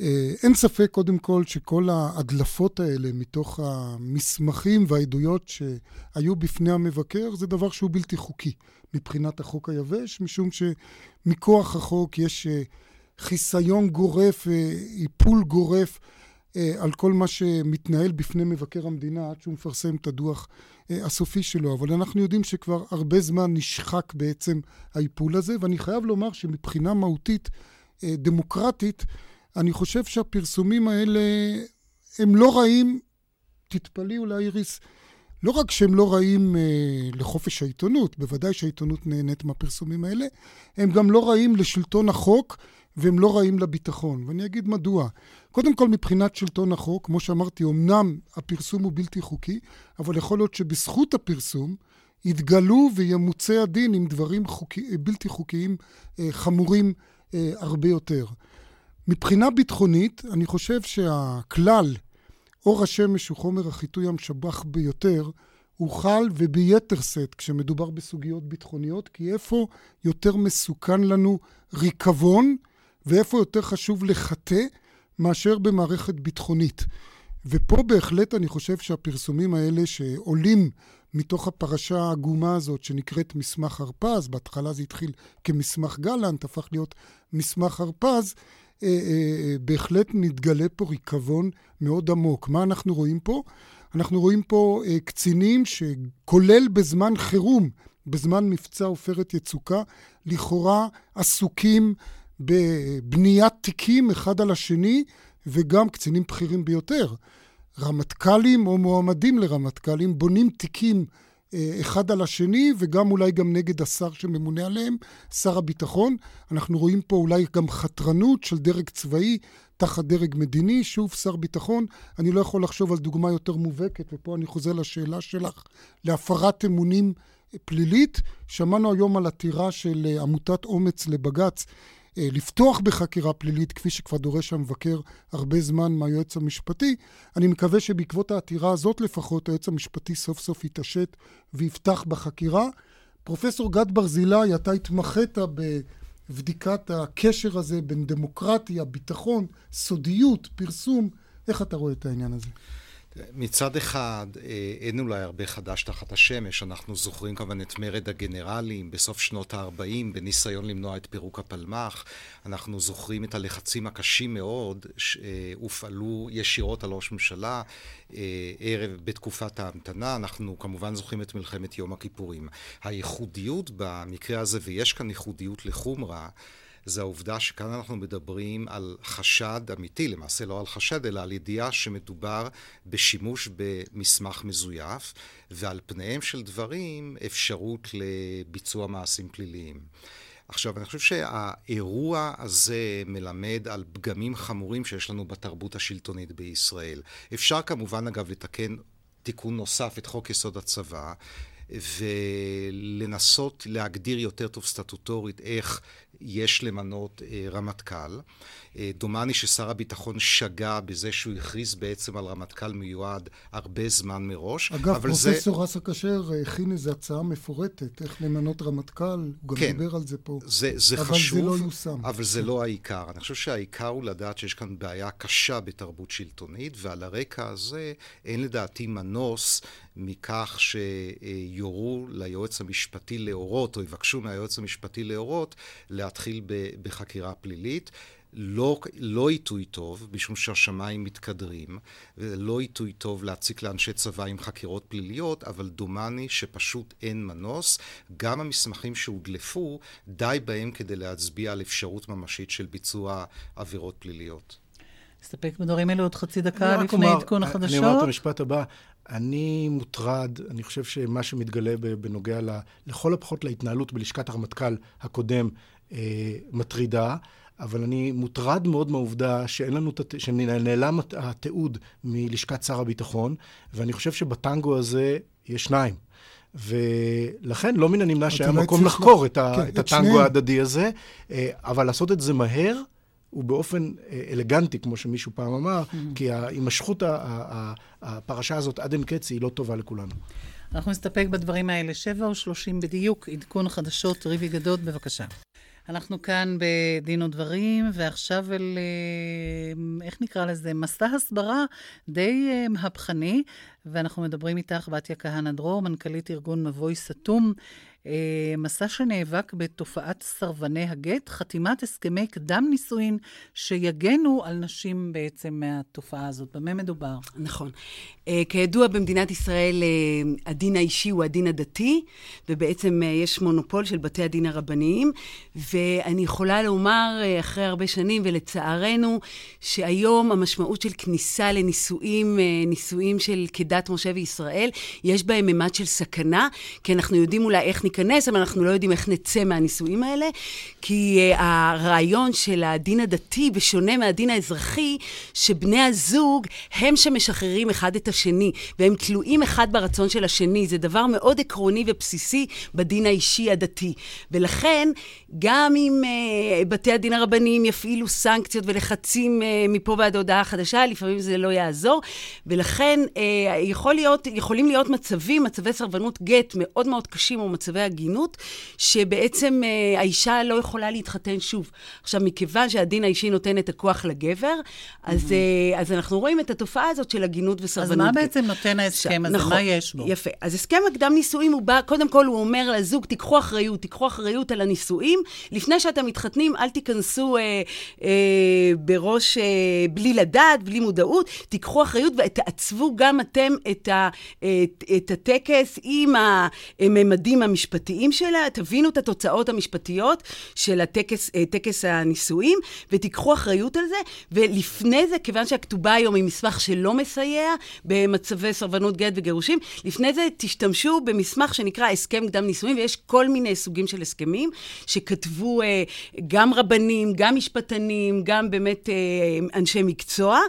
אה, אין ספק, קודם כל, שכל ההדלפות האלה מתוך המסמכים והעדויות שהיו בפני המבקר, זה דבר שהוא בלתי חוקי מבחינת החוק היבש, משום שמכוח החוק יש אה, חיסיון גורף, אה, איפול גורף על כל מה שמתנהל בפני מבקר המדינה עד שהוא מפרסם את הדוח הסופי שלו. אבל אנחנו יודעים שכבר הרבה זמן נשחק בעצם האיפול הזה, ואני חייב לומר שמבחינה מהותית, דמוקרטית, אני חושב שהפרסומים האלה הם לא רעים, תתפלאי אולי איריס, לא רק שהם לא רעים אה, לחופש העיתונות, בוודאי שהעיתונות נהנית מהפרסומים האלה, הם גם לא רעים לשלטון החוק והם לא רעים לביטחון. ואני אגיד מדוע. קודם כל, מבחינת שלטון החוק, כמו שאמרתי, אמנם הפרסום הוא בלתי חוקי, אבל יכול להיות שבזכות הפרסום יתגלו וימוצה הדין עם דברים חוקי, בלתי חוקיים אה, חמורים אה, הרבה יותר. מבחינה ביטחונית, אני חושב שהכלל, אור השמש הוא חומר החיטוי המשבח ביותר, הוא חל וביתר שאת כשמדובר בסוגיות ביטחוניות, כי איפה יותר מסוכן לנו ריקבון, ואיפה יותר חשוב לחטא מאשר במערכת ביטחונית. ופה בהחלט אני חושב שהפרסומים האלה שעולים מתוך הפרשה העגומה הזאת שנקראת מסמך הרפז, בהתחלה זה התחיל כמסמך גלנט, הפך להיות מסמך הרפז, אה, אה, אה, בהחלט מתגלה פה ריקבון מאוד עמוק. מה אנחנו רואים פה? אנחנו רואים פה קצינים שכולל בזמן חירום, בזמן מבצע עופרת יצוקה, לכאורה עסוקים בבניית תיקים אחד על השני, וגם קצינים בכירים ביותר. רמטכ"לים או מועמדים לרמטכ"לים בונים תיקים אה, אחד על השני, וגם אולי גם נגד השר שממונה עליהם, שר הביטחון. אנחנו רואים פה אולי גם חתרנות של דרג צבאי תחת דרג מדיני, שוב שר ביטחון. אני לא יכול לחשוב על דוגמה יותר מובהקת, ופה אני חוזר לשאלה שלך, להפרת אמונים פלילית. שמענו היום על עתירה של אה, עמותת אומץ לבג"ץ לפתוח בחקירה פלילית, כפי שכבר דורש המבקר הרבה זמן מהיועץ המשפטי. אני מקווה שבעקבות העתירה הזאת לפחות, היועץ המשפטי סוף סוף יתעשת ויפתח בחקירה. פרופסור גד ברזילי, אתה התמחית בבדיקת הקשר הזה בין דמוקרטיה, ביטחון, סודיות, פרסום. איך אתה רואה את העניין הזה?
מצד אחד, אה, אין אולי הרבה חדש תחת השמש. אנחנו זוכרים כמובן את מרד הגנרלים בסוף שנות ה-40, בניסיון למנוע את פירוק הפלמ"ח. אנחנו זוכרים את הלחצים הקשים מאוד שהופעלו ישירות על ראש ממשלה אה, ערב בתקופת ההמתנה. אנחנו כמובן זוכרים את מלחמת יום הכיפורים. הייחודיות במקרה הזה, ויש כאן ייחודיות לחומרה, זה העובדה שכאן אנחנו מדברים על חשד אמיתי, למעשה לא על חשד, אלא על ידיעה שמדובר בשימוש במסמך מזויף, ועל פניהם של דברים אפשרות לביצוע מעשים פליליים. עכשיו, אני חושב שהאירוע הזה מלמד על פגמים חמורים שיש לנו בתרבות השלטונית בישראל. אפשר כמובן, אגב, לתקן תיקון נוסף את חוק יסוד הצבא, ולנסות להגדיר יותר טוב סטטוטורית איך יש למנות אה, רמטכ"ל. אה, דומני ששר הביטחון שגה בזה שהוא הכריז בעצם על רמטכ"ל מיועד הרבה זמן מראש.
אגב, פרופסור זה... אסא כשר הכין איזו הצעה מפורטת, איך למנות רמטכ"ל, הוא גם כן, דיבר על זה פה.
זה, זה אבל חשוב, זה לא יושם. אבל זה לא העיקר. אני חושב שהעיקר הוא לדעת שיש כאן בעיה קשה בתרבות שלטונית, ועל הרקע הזה אין לדעתי מנוס מכך שיורו ליועץ המשפטי להורות, או יבקשו מהיועץ המשפטי להורות, להתחיל בחקירה פלילית. לא, לא עיתוי טוב, משום שהשמיים מתקדרים, ולא עיתוי טוב להציק לאנשי צבא עם חקירות פליליות, אבל דומני שפשוט אין מנוס. גם המסמכים שהודלפו, די בהם כדי להצביע על אפשרות ממשית של ביצוע עבירות פליליות.
נסתפק בדברים אלו עוד חצי דקה לפני עדכון החדשות.
אני אומר את המשפט הבא. אני מוטרד, אני חושב שמה שמתגלה בנוגע ל, לכל הפחות להתנהלות בלשכת הרמטכ"ל הקודם אה, מטרידה. אבל אני מוטרד מאוד מהעובדה שאין לנו, שנעלם התיעוד מלשכת שר הביטחון, ואני חושב שבטנגו הזה יש שניים. ולכן לא מן הנמנע שהיה מקום לחקור את, ה, כן, את הטנגו ההדדי הזה, אה, אבל לעשות את זה מהר ובאופן אה, אלגנטי, כמו שמישהו פעם אמר, mm-hmm. כי הימשכות הפרשה הזאת עד אין קץ היא לא טובה לכולנו.
אנחנו נסתפק בדברים האלה. שבע או שלושים בדיוק, עדכון חדשות, ריבי גדות, בבקשה. אנחנו כאן בדין ודברים, ועכשיו אל, אה, איך נקרא לזה? מסע הסברה די אה, מהפכני, ואנחנו מדברים איתך, בתיה כהנא דרור, מנכ"לית ארגון מבוי סתום. אה, מסע שנאבק בתופעת סרבני הגט, חתימת הסכמי קדם נישואין שיגנו על נשים בעצם מהתופעה הזאת. במה מדובר?
נכון. Uh, כידוע, במדינת ישראל uh, הדין האישי הוא הדין הדתי, ובעצם יש מונופול של בתי הדין הרבניים, ואני יכולה לומר, אחרי הרבה שנים, ולצערנו, שהיום המשמעות של כניסה לנישואים, נישואים של כדת משה וישראל, יש בהם ממד של סכנה, כי אנחנו יודעים אולי איך ניכנס, אבל אנחנו לא יודעים איך נצא מהנישואים האלה, כי uh, הרעיון של הדין הדתי, בשונה מהדין האזרחי, שבני הזוג הם שמשחררים אחד את השני, והם תלויים אחד ברצון של השני. זה דבר מאוד עקרוני ובסיסי בדין האישי הדתי. ולכן, גם אם uh, בתי הדין הרבניים יפעילו סנקציות ולחצים uh, מפה ועד הודעה חדשה, לפעמים זה לא יעזור. ולכן, uh, יכול להיות, יכולים להיות מצבים, מצבי סרבנות גט מאוד מאוד קשים, או מצבי עגינות, שבעצם uh, האישה לא יכולה להתחתן שוב. עכשיו, מכיוון שהדין האישי נותן את הכוח לגבר, אז, mm-hmm. uh, אז אנחנו רואים את התופעה הזאת של עגינות וסרבנות.
מה בעצם נותן ההסכם הזה? נכון, מה יש בו?
יפה. אז הסכם הקדם נישואים הוא בא, קודם כל הוא אומר לזוג, תיקחו אחריות, תיקחו אחריות על הנישואים. לפני שאתם מתחתנים, אל תיכנסו אה, אה, בראש, אה, בלי לדעת, בלי מודעות, תיקחו אחריות ותעצבו גם אתם את, ה, את, את הטקס עם הממדים המשפטיים שלה, תבינו את התוצאות המשפטיות של הטקס, אה, טקס הנישואים, ותיקחו אחריות על זה. ולפני זה, כיוון שהכתובה היום היא מסמך שלא מסייע, במצבי סרבנות גט וגירושים. לפני זה תשתמשו במסמך שנקרא הסכם קדם נישואים, ויש כל מיני סוגים של הסכמים שכתבו אה, גם רבנים, גם משפטנים, גם באמת אה, אנשי מקצוע.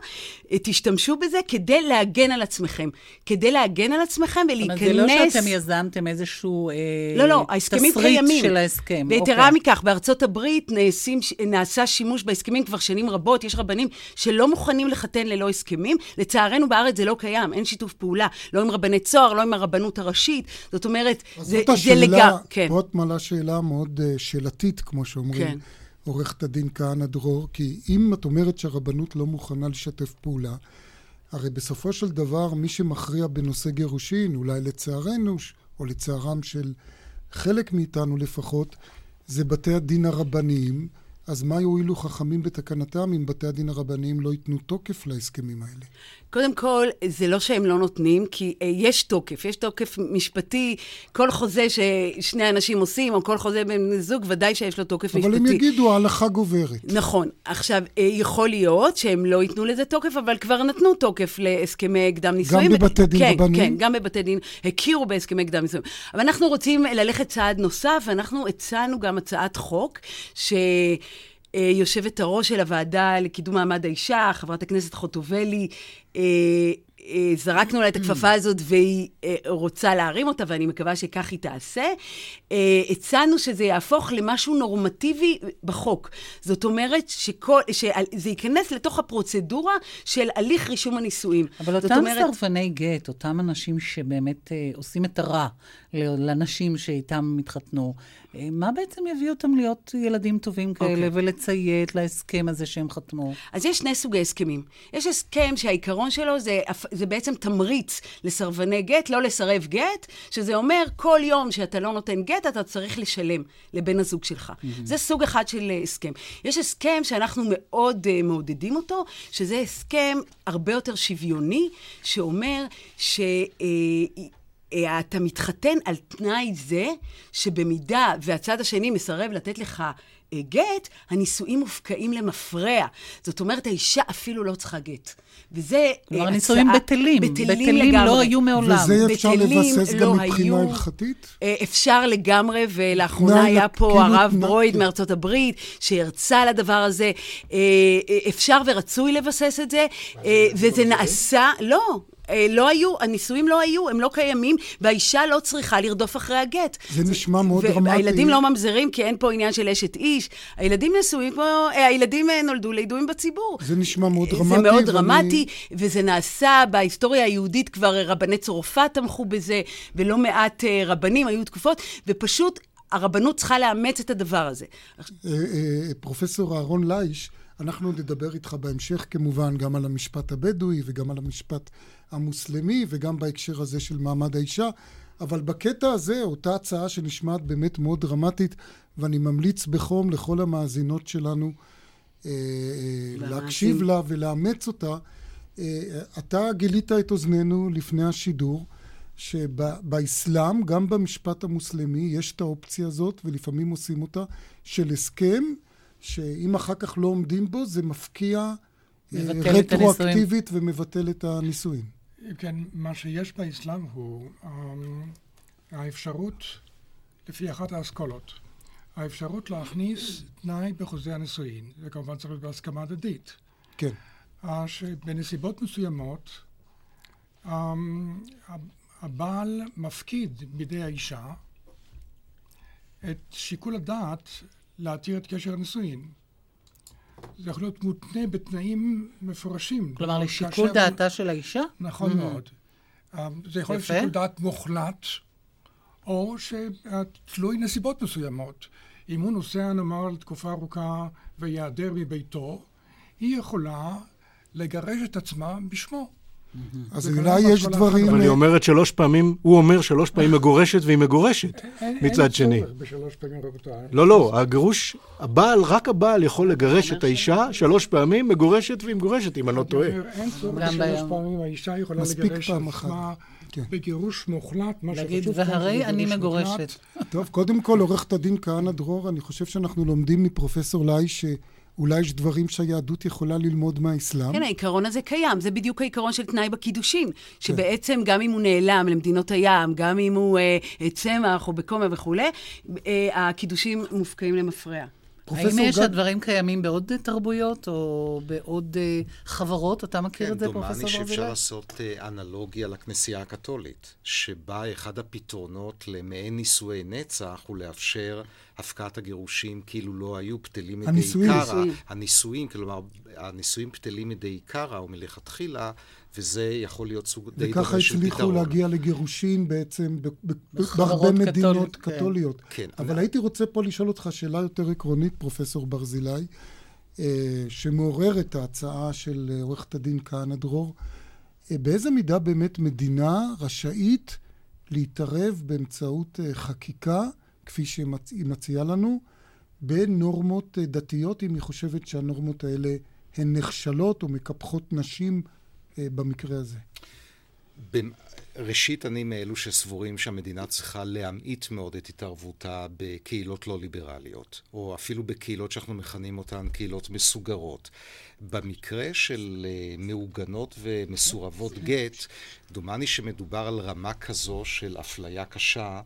אה, תשתמשו בזה כדי להגן על עצמכם. כדי להגן על עצמכם ולהיכנס...
אבל זה לא שאתם יזמתם איזשהו אה,
לא, לא, ההסכמים קיימים.
של ההסכם.
ויתרה אוקיי. מכך, בארצות הברית נעשים, נעשה שימוש בהסכמים כבר שנים רבות. יש רבנים שלא מוכנים לחתן ללא הסכמים. לצערנו בארץ זה לא קיים, אין שיתוף פעולה. לא עם רבני צוהר, לא עם הרבנות הראשית. זאת אומרת, זה, זה לגמרי... כן.
פה את מעלה שאלה מאוד uh, שאלתית, כמו שאומרים. כן. עורכת הדין כהנא דרור, כי אם את אומרת שהרבנות לא מוכנה לשתף פעולה, הרי בסופו של דבר מי שמכריע בנושא גירושין, אולי לצערנו, או לצערם של חלק מאיתנו לפחות, זה בתי הדין הרבניים, אז מה יועילו חכמים בתקנתם אם בתי הדין הרבניים לא ייתנו תוקף להסכמים האלה?
קודם כל, זה לא שהם לא נותנים, כי אה, יש תוקף, יש תוקף משפטי. כל חוזה ששני אנשים עושים, או כל חוזה בין זוג, ודאי שיש לו תוקף
אבל
משפטי.
אבל הם יגידו, ההלכה גוברת.
נכון. עכשיו, אה, יכול להיות שהם לא ייתנו לזה תוקף, אבל כבר נתנו תוקף להסכמי קדם נישואים.
גם בבתי דין
כן,
רבניים?
כן, גם בבתי דין. הכירו בהסכמי קדם נישואים. אבל אנחנו רוצים ללכת צעד נוסף, ואנחנו הצענו גם הצעת חוק, ש... אה, יושבת הראש של הוועדה לקידום מעמד האישה, חברת הכנסת חוטובלי, זרקנו לה את הכפפה הזאת והיא אה, רוצה להרים אותה, ואני מקווה שכך היא תעשה. אה, הצענו שזה יהפוך למשהו נורמטיבי בחוק. זאת אומרת שכל, שזה ייכנס לתוך הפרוצדורה של הליך רישום הנישואים.
אבל אותם אומרת... סרבני גט, אותם אנשים שבאמת עושים את הרע לנשים שאיתם התחתנו, מה בעצם יביא אותם להיות ילדים טובים כאלה okay. אוקיי. ולציית להסכם הזה שהם חתמו?
אז יש שני סוגי הסכמים. יש הסכם שהעיקרון שלו זה, זה בעצם תמריץ לסרבני גט, לא לסרב גט, שזה אומר כל יום שאתה לא נותן גט, אתה צריך לשלם לבן הזוג שלך. Mm-hmm. זה סוג אחד של הסכם. יש הסכם שאנחנו מאוד uh, מעודדים אותו, שזה הסכם הרבה יותר שוויוני, שאומר ש... Uh, אה, אתה מתחתן על תנאי זה שבמידה והצד השני מסרב לתת לך אה, גט, הנישואים מופקעים למפרע. זאת אומרת, האישה אפילו לא צריכה גט. וזה
אה, כלומר, נישואים בטלים.
בטלים, בטלים לגמרי.
לא היו מעולם.
וזה אפשר לבסס לא גם מבחינה הלכתית?
אפשר לגמרי, ולאחרונה היה פה כאילו הרב ברויד מארצות הברית, שהרצה על הדבר הזה. אפשר ורצוי לבסס את זה, וזה נעשה, לא, אה, לא היו, הנישואים לא היו, הם לא קיימים, והאישה לא צריכה לרדוף אחרי הגט.
זה נשמע מאוד דרמטי.
והילדים לא ממזרים, כי אין פה עניין של אשת איש. הילדים נשואים כמו, אה, הילדים אה, נולדו לידועים בציבור.
זה נשמע מאוד דרמטי.
זה מאוד דרמטי, וזה נעשה בהיסטוריה היהודית, כבר רבני צרפת תמכו בזה, ולא מעט רבנים היו תקופות, ופשוט הרבנות צריכה לאמץ את הדבר הזה.
פרופסור אהרון לייש, אנחנו נדבר איתך בהמשך כמובן גם על המשפט הבדואי וגם על המשפט המוסלמי וגם בהקשר הזה של מעמד האישה, אבל בקטע הזה אותה הצעה שנשמעת באמת מאוד דרמטית ואני ממליץ בחום לכל המאזינות שלנו אה, אה להקשיב לה ולאמץ אותה. אה, אתה גילית את אוזנינו לפני השידור שבאסלאם, גם במשפט המוסלמי, יש את האופציה הזאת ולפעמים עושים אותה של הסכם שאם אחר כך לא עומדים בו, זה מפקיע אה, רטרואקטיבית ומבטל את הנישואים.
כן, מה שיש באסלאם הוא um, האפשרות, לפי אחת האסכולות, האפשרות להכניס תנאי בחוזה הנישואין, זה כמובן צריך להיות בהסכמה הדדית.
כן.
שבנסיבות מסוימות um, הבעל מפקיד בידי האישה את שיקול הדעת להתיר את קשר הנישואין. זה יכול להיות מותנה בתנאים מפורשים.
כלומר, לשיקול דעתה של האישה?
נכון mm-hmm. מאוד. אה, זה יכול להיות שיקול דעת מוחלט, או שתלוי נסיבות מסוימות. אם הוא נוסע, נאמר, לתקופה ארוכה ויעדר מביתו, היא יכולה לגרש את עצמה בשמו.
אז אולי יש דברים...
אבל היא אומרת שלוש פעמים, הוא אומר שלוש פעמים מגורשת והיא מגורשת מצד שני. אין צורך בשלוש פעמים רבותיי. לא, לא, הגירוש, הבעל, רק הבעל יכול לגרש את האישה שלוש פעמים, מגורשת והיא מגורשת, אם אני לא טועה.
אין צורך בשלוש פעמים, האישה יכולה לגרש את עצמה. כן. בגירוש מוחלט,
מה שחשוב להגיד, והרי אני מגורשת.
טוב, קודם כל, עורכת הדין כהנא דרור, אני חושב שאנחנו לומדים מפרופסור לי אולי יש דברים שהיהדות יכולה ללמוד מהאסלאם?
כן, העיקרון הזה קיים. זה בדיוק העיקרון של תנאי בקידושין. כן. שבעצם גם אם הוא נעלם למדינות הים, גם אם הוא אה, צמח או בקומה וכולי, אה, הקידושים מופקעים למפרע.
האם יש גד... הדברים קיימים בעוד תרבויות או בעוד uh, חברות? אתה מכיר כן, את זה, פרופסור ברזילי?
כן, דומני שאפשר לעשות uh, אנלוגיה לכנסייה הקתולית, שבה אחד הפתרונות למעין נישואי נצח הוא לאפשר הפקעת הגירושים כאילו לא היו פתלים מדי עיקרא. הנישואים, כלומר, הנישואים פתלים מדי עיקרא או מלכתחילה, וזה יכול להיות סוג די דומה של פתרון.
וככה הצליחו להגיע לגירושין בעצם בהרבה מדינות כן. קתוליות. כן. אבל הייתי רוצה פה לשאול אותך שאלה יותר עקרונית, פרופסור ברזילי, אה, שמעוררת ההצעה של אה, עורכת הדין כהנא דרור. אה, באיזה מידה באמת מדינה רשאית להתערב באמצעות חקיקה, כפי שהיא מציעה לנו, בנורמות דתיות, אם היא חושבת שהנורמות האלה הן נכשלות או מקפחות נשים במקרה הזה?
ראשית, אני מאלו שסבורים שהמדינה צריכה להמעיט מאוד את התערבותה בקהילות לא ליברליות, או אפילו בקהילות שאנחנו מכנים אותן קהילות מסוגרות. במקרה של אה, מעוגנות ומסורבות גט, דומני שמדובר על רמה כזו של אפליה קשה,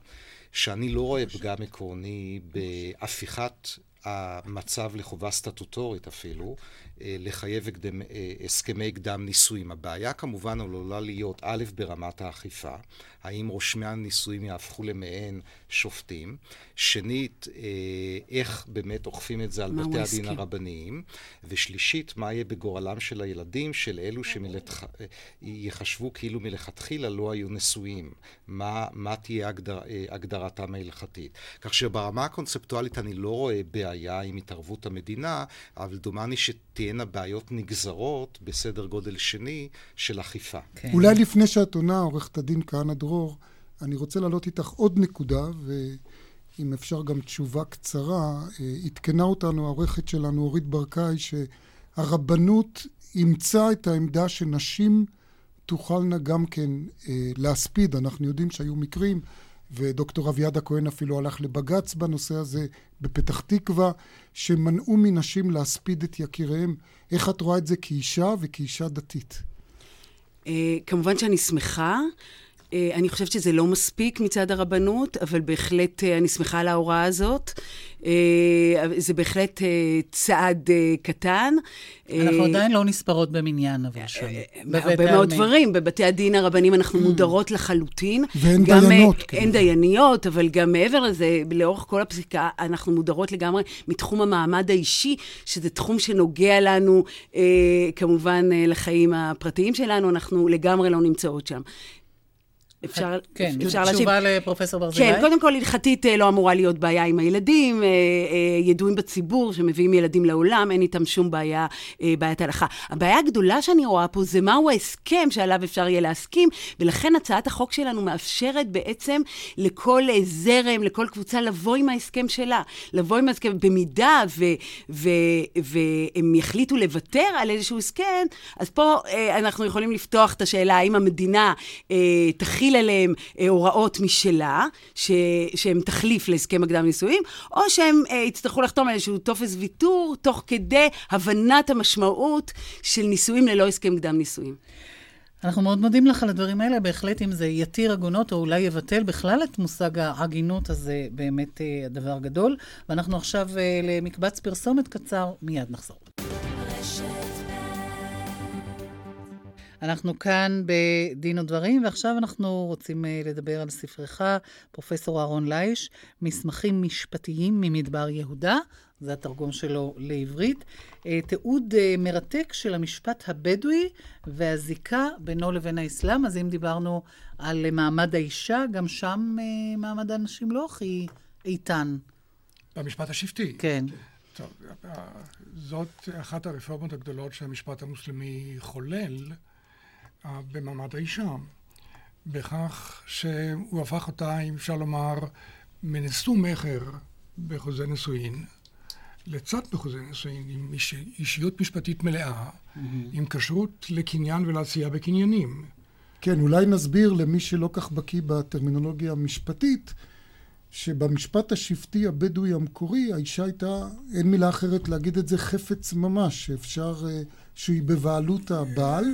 שאני לא רואה פגם עקרוני בהפיכת המצב לחובה סטטוטורית אפילו, אה, לחייב הקדם, אה, הסכמי קדם נישואים. הבעיה כמובן עלולה להיות א', ברמת האכיפה, האם רושמי הנישואים יהפכו למעין שופטים, שנית, אה, איך באמת אוכפים את זה על בתי הדין הרבניים, ושלישית, מה יהיה בגורלם של הילדים, של אלו שיחשבו כאילו מלכתחילה לא היו נשואים, מה, מה תהיה הגדר, הגדרתם ההלכתית. כך שברמה הקונספטואלית אני לא רואה בעיה עם התערבות המדינה, אבל דומני שתהיה... תהיינה בעיות נגזרות בסדר גודל שני של אכיפה.
כן. אולי לפני שאת עונה, עורכת הדין כהנא דרור, אני רוצה להעלות איתך עוד נקודה, ואם אפשר גם תשובה קצרה. אה, עדכנה אותנו העורכת שלנו, אורית ברקאי, שהרבנות אימצה את העמדה שנשים תוכלנה גם כן אה, להספיד. אנחנו יודעים שהיו מקרים ודוקטור אביעד הכהן אפילו הלך לבג"ץ בנושא הזה בפתח תקווה, שמנעו מנשים להספיד את יקיריהם. איך את רואה את זה כאישה וכאישה דתית?
אה, כמובן שאני שמחה. אה, אני חושבת שזה לא מספיק מצד הרבנות, אבל בהחלט אה, אני שמחה על ההוראה הזאת. אה, זה בהחלט צעד קטן.
אנחנו עדיין לא נספרות במניין, אבל שם.
בהרבה מאוד דברים. בבתי הדין הרבניים אנחנו mm. מודרות לחלוטין.
ואין דיינות.
אין דייניות, אבל גם מעבר לזה, לאורך כל הפסיקה, אנחנו מודרות לגמרי מתחום המעמד האישי, שזה תחום שנוגע לנו, כמובן, לחיים הפרטיים שלנו, אנחנו לגמרי לא נמצאות שם.
אפשר, כן, אפשר להשיב. תשובה לפרופסור ברזילי?
כן, קודם כל, הלכתית אה, לא אמורה להיות בעיה עם הילדים, אה, אה, ידועים בציבור שמביאים ילדים לעולם, אין איתם שום בעיה, בעיית הלכה. הבעיה הגדולה שאני רואה פה זה מהו ההסכם שעליו אפשר יהיה להסכים, ולכן הצעת החוק שלנו מאפשרת בעצם לכל זרם, לכל קבוצה, לבוא עם ההסכם שלה. לבוא עם ההסכם, במידה ו, ו, והם יחליטו לוותר על איזשהו הסכם, אז פה אנחנו יכולים לפתוח את השאלה האם המדינה תכיל עליהם אה, הוראות משלה, ש, שהם תחליף להסכם הקדם נישואים, או שהם אה, יצטרכו לחתום על איזשהו טופס ויתור, תוך כדי הבנת המשמעות של נישואים ללא הסכם קדם נישואים.
אנחנו מאוד מודים לך על הדברים האלה, בהחלט אם זה יתיר עגונות או אולי יבטל בכלל את מושג העגינות, אז זה באמת אה, הדבר גדול. ואנחנו עכשיו אה, למקבץ פרסומת קצר, מיד נחזור. אנחנו כאן בדין ודברים, ועכשיו אנחנו רוצים אה, לדבר על ספרך, פרופסור אהרון לייש, מסמכים משפטיים ממדבר יהודה, זה התרגום שלו לעברית, אה, תיעוד אה, מרתק של המשפט הבדואי והזיקה בינו לבין האסלאם. אז אם דיברנו על מעמד האישה, גם שם מעמד הנשים לא הכי איתן.
במשפט השבטי.
כן.
טוב, זאת אחת הרפורמות הגדולות שהמשפט המוסלמי חולל. במעמד האישה, בכך שהוא הפך אותה, אם אפשר לומר, מנשוא מכר בחוזה נישואין, לצד בחוזה נישואין, עם איש, אישיות משפטית מלאה, mm-hmm. עם כשרות לקניין ולעשייה בקניינים.
כן, אולי נסביר למי שלא כך בקיא בטרמינולוגיה המשפטית, שבמשפט השבטי הבדואי המקורי, האישה הייתה, אין מילה אחרת להגיד את זה, חפץ ממש, שאפשר, אה, שהיא בבעלות הבעל.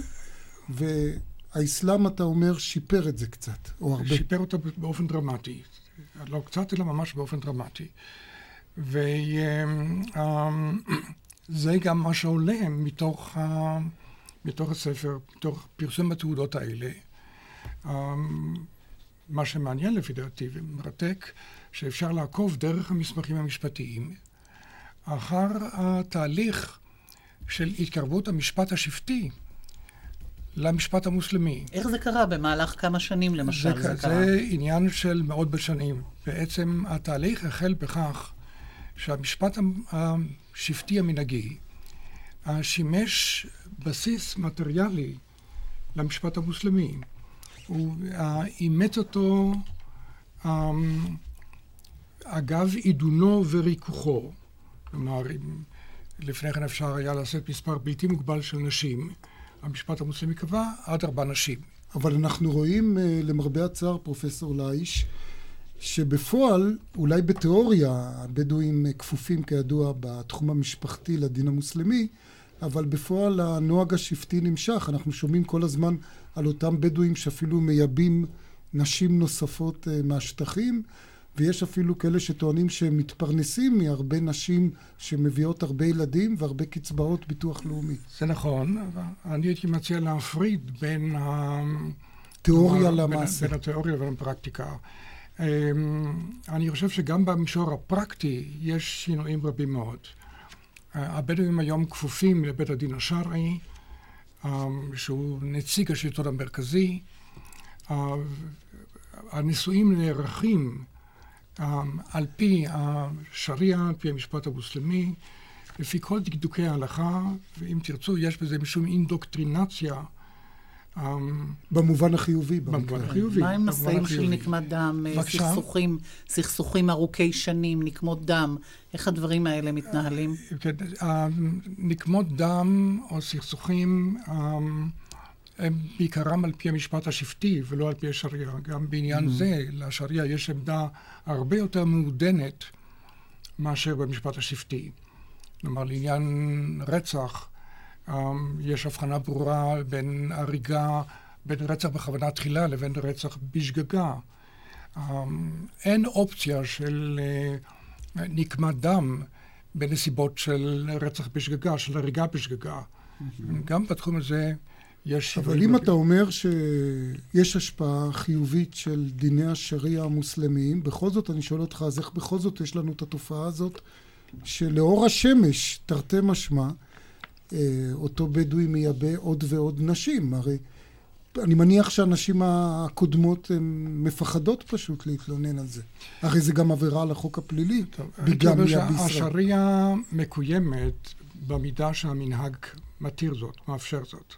והאסלאם, אתה אומר, שיפר את זה קצת, או הרבה.
שיפר אותה באופן דרמטי. לא קצת, אלא ממש באופן דרמטי. וזה גם מה שעולה מתוך, ה... מתוך הספר, מתוך פרסום התעודות האלה. מה שמעניין לפי דעתי ומרתק, שאפשר לעקוב דרך המסמכים המשפטיים אחר התהליך של התקרבות המשפט השבטי למשפט המוסלמי.
איך זה קרה? במהלך כמה שנים למשל זה, זה קרה?
זה עניין של מאות בשנים. בעצם התהליך החל בכך שהמשפט השבטי המנהגי שימש בסיס מטריאלי למשפט המוסלמי. הוא אימץ אותו אגב עידונו וריכוכו. כלומר, לפני כן אפשר היה לשאת מספר בלתי מוגבל של נשים. המשפט המוסלמי קבע עד ארבע נשים.
אבל אנחנו רואים, אה, למרבה הצער, פרופסור לייש, שבפועל, אולי בתיאוריה, הבדואים אה, כפופים כידוע בתחום המשפחתי לדין המוסלמי, אבל בפועל הנוהג השבטי נמשך. אנחנו שומעים כל הזמן על אותם בדואים שאפילו מייבאים נשים נוספות אה, מהשטחים, ויש אפילו כאלה שטוענים שהם מתפרנסים מהרבה נשים שמביאות הרבה ילדים והרבה קצבאות ביטוח לאומי.
זה נכון, אני הייתי מציע להפריד בין ה...
תיאוריה למעשה.
בין התיאוריה לבין הפרקטיקה. אמ, אני חושב שגם במישור הפרקטי יש שינויים רבים מאוד. הבדואים היום כפופים לבית הדין השרעי, אמ, שהוא נציג השלטון המרכזי. הנישואים נערכים על פי השריעה, על פי המשפט המוסלמי, לפי כל דקדוקי ההלכה, ואם תרצו, יש בזה משום אינדוקטרינציה
במובן החיובי.
במובן החיובי.
מה עם נשאים של נקמת דם, אה, סכסוכים, סכסוכים ארוכי שנים, נקמות דם? איך הדברים האלה מתנהלים?
כן, נקמות דם או סכסוכים הם בעיקרם על פי המשפט השבטי ולא על פי השריעה. גם בעניין mm-hmm. זה, לשריעה יש עמדה הרבה יותר מעודנת מאשר במשפט השבטי. כלומר, לעניין רצח, אמ, יש הבחנה ברורה בין הריגה, בין רצח בכוונה תחילה לבין רצח בשגגה. אמ, אין אופציה של אה, נקמת דם בנסיבות של רצח בשגגה, של הריגה בשגגה. גם בתחום הזה יש...
אבל אם אתה אומר שיש השפעה חיובית של דיני השריעה המוסלמיים, בכל זאת אני שואל אותך, אז איך בכל זאת יש לנו את התופעה הזאת שלאור השמש, תרתי משמע, אה, אותו בדואי מייבא עוד ועוד נשים. הרי אני מניח שהנשים הקודמות הן מפחדות פשוט להתלונן על זה. הרי זה גם עבירה על החוק הפלילי,
בגלל מיד בישראל. השריעה מקוימת במידה שהמנהג מתיר זאת, מאפשר זאת.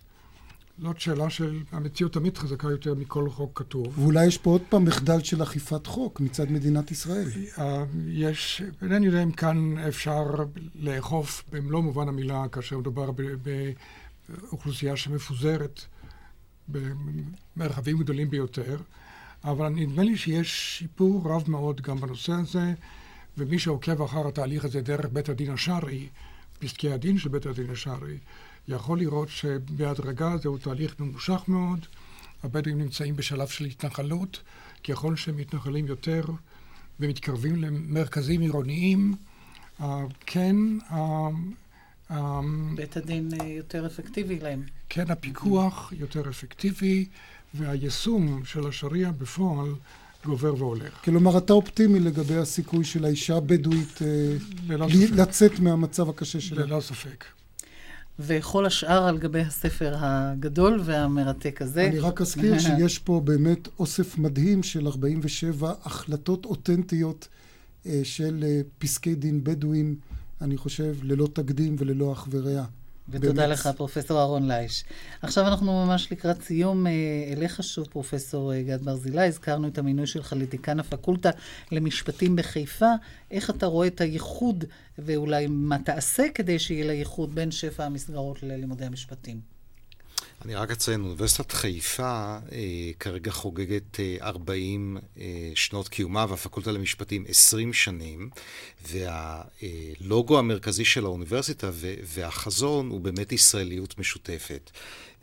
זאת שאלה של המציאות תמיד חזקה יותר מכל חוק כתוב.
ואולי יש פה עוד פעם מחדל של אכיפת חוק מצד מדינת ישראל.
אה, יש, אינני יודע אם כאן אפשר לאכוף במלוא מובן המילה כאשר מדובר באוכלוסייה שמפוזרת במרחבים גדולים ביותר, אבל נדמה לי שיש שיפור רב מאוד גם בנושא הזה, ומי שעוקב אחר התהליך הזה דרך בית הדין השרעי, פסקי הדין של בית הדין השרעי, יכול לראות שבהדרגה זהו תהליך ממושך מאוד. הבדואים נמצאים בשלב של התנחלות, ככל שהם מתנחלים יותר ומתקרבים למרכזים עירוניים, אה, כן... אה,
אה, בית הדין יותר אפקטיבי להם.
כן, הפיקוח יותר אפקטיבי, והיישום של השריעה בפועל גובר והולך.
כלומר, אתה אופטימי לגבי הסיכוי של האישה הבדואית לצאת מהמצב הקשה שלה.
ללא ספק.
וכל השאר על גבי הספר הגדול והמרתק הזה.
אני רק אזכיר שיש פה באמת אוסף מדהים של 47 החלטות אותנטיות אה, של אה, פסקי דין בדואים, אני חושב, ללא תקדים וללא אח ורע.
ותודה באמת. לך, פרופסור אהרון לייש. עכשיו אנחנו ממש לקראת סיום. אה, אליך שוב, פרופסור אה, גד ברזילי. הזכרנו את המינוי שלך לדיקן הפקולטה למשפטים בחיפה. איך אתה רואה את הייחוד, ואולי מה תעשה כדי שיהיה לייחוד בין שפע המסגרות ללימודי המשפטים?
אני רק אציין, אוניברסיטת חיפה אה, כרגע חוגגת אה, 40 אה, שנות קיומה, והפקולטה למשפטים 20 שנים, והלוגו המרכזי של האוניברסיטה והחזון הוא באמת ישראליות משותפת.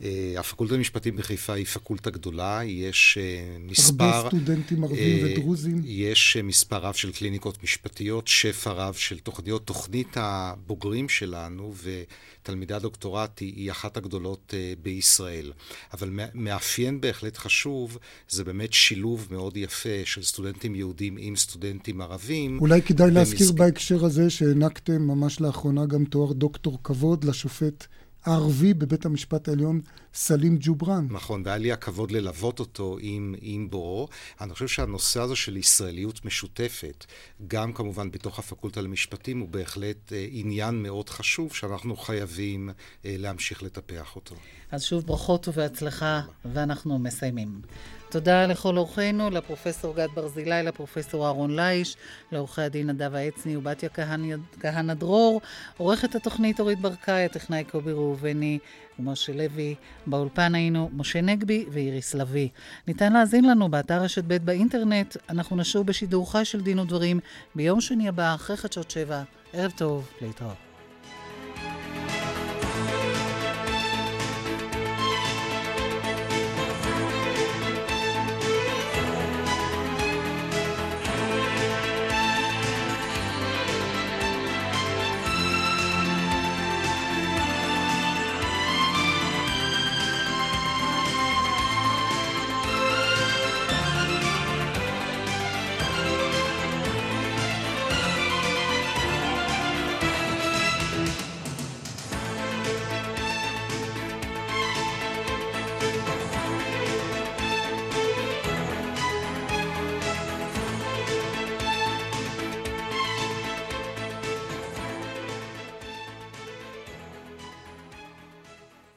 אה, הפקולטה למשפטים בחיפה היא פקולטה גדולה, יש אה, מספר...
הרבה סטודנטים ערבים אה, ודרוזים.
יש מספר רב של קליניקות משפטיות, שפע רב של תוכניות. תוכנית הבוגרים שלנו ותלמידי הדוקטורט היא, היא אחת הגדולות בישראל. אבל מאפיין בהחלט חשוב, זה באמת שילוב מאוד יפה של סטודנטים יהודים עם סטודנטים ערבים.
אולי כדאי להזכיר בהקשר הזה שהענקתם ממש לאחרונה גם תואר דוקטור כבוד לשופט. הערבי בבית המשפט העליון, סלים ג'ובראן.
נכון, והיה לי הכבוד ללוות אותו עם, עם בואו. אני חושב שהנושא הזה של ישראליות משותפת, גם כמובן בתוך הפקולטה למשפטים, הוא בהחלט אה, עניין מאוד חשוב שאנחנו חייבים אה, להמשיך לטפח אותו.
אז שוב ברכות ובהצלחה, ואנחנו מסיימים. תודה לכל אורחינו, לפרופסור גד ברזילי, לפרופסור אהרון לייש, לעורכי הדין נדב העצני ובתיה כהנא דרור, עורכת התוכנית אורית ברקאי, הטכנאי קובי ראובני ומשה לוי. באולפן היינו משה נגבי ואיריס לביא. ניתן להאזין לנו באתר רשת ב' באינטרנט. אנחנו נשוב בשידור חי של דין ודברים ביום שני הבא, אחרי חדשות שבע. ערב טוב, להתראות.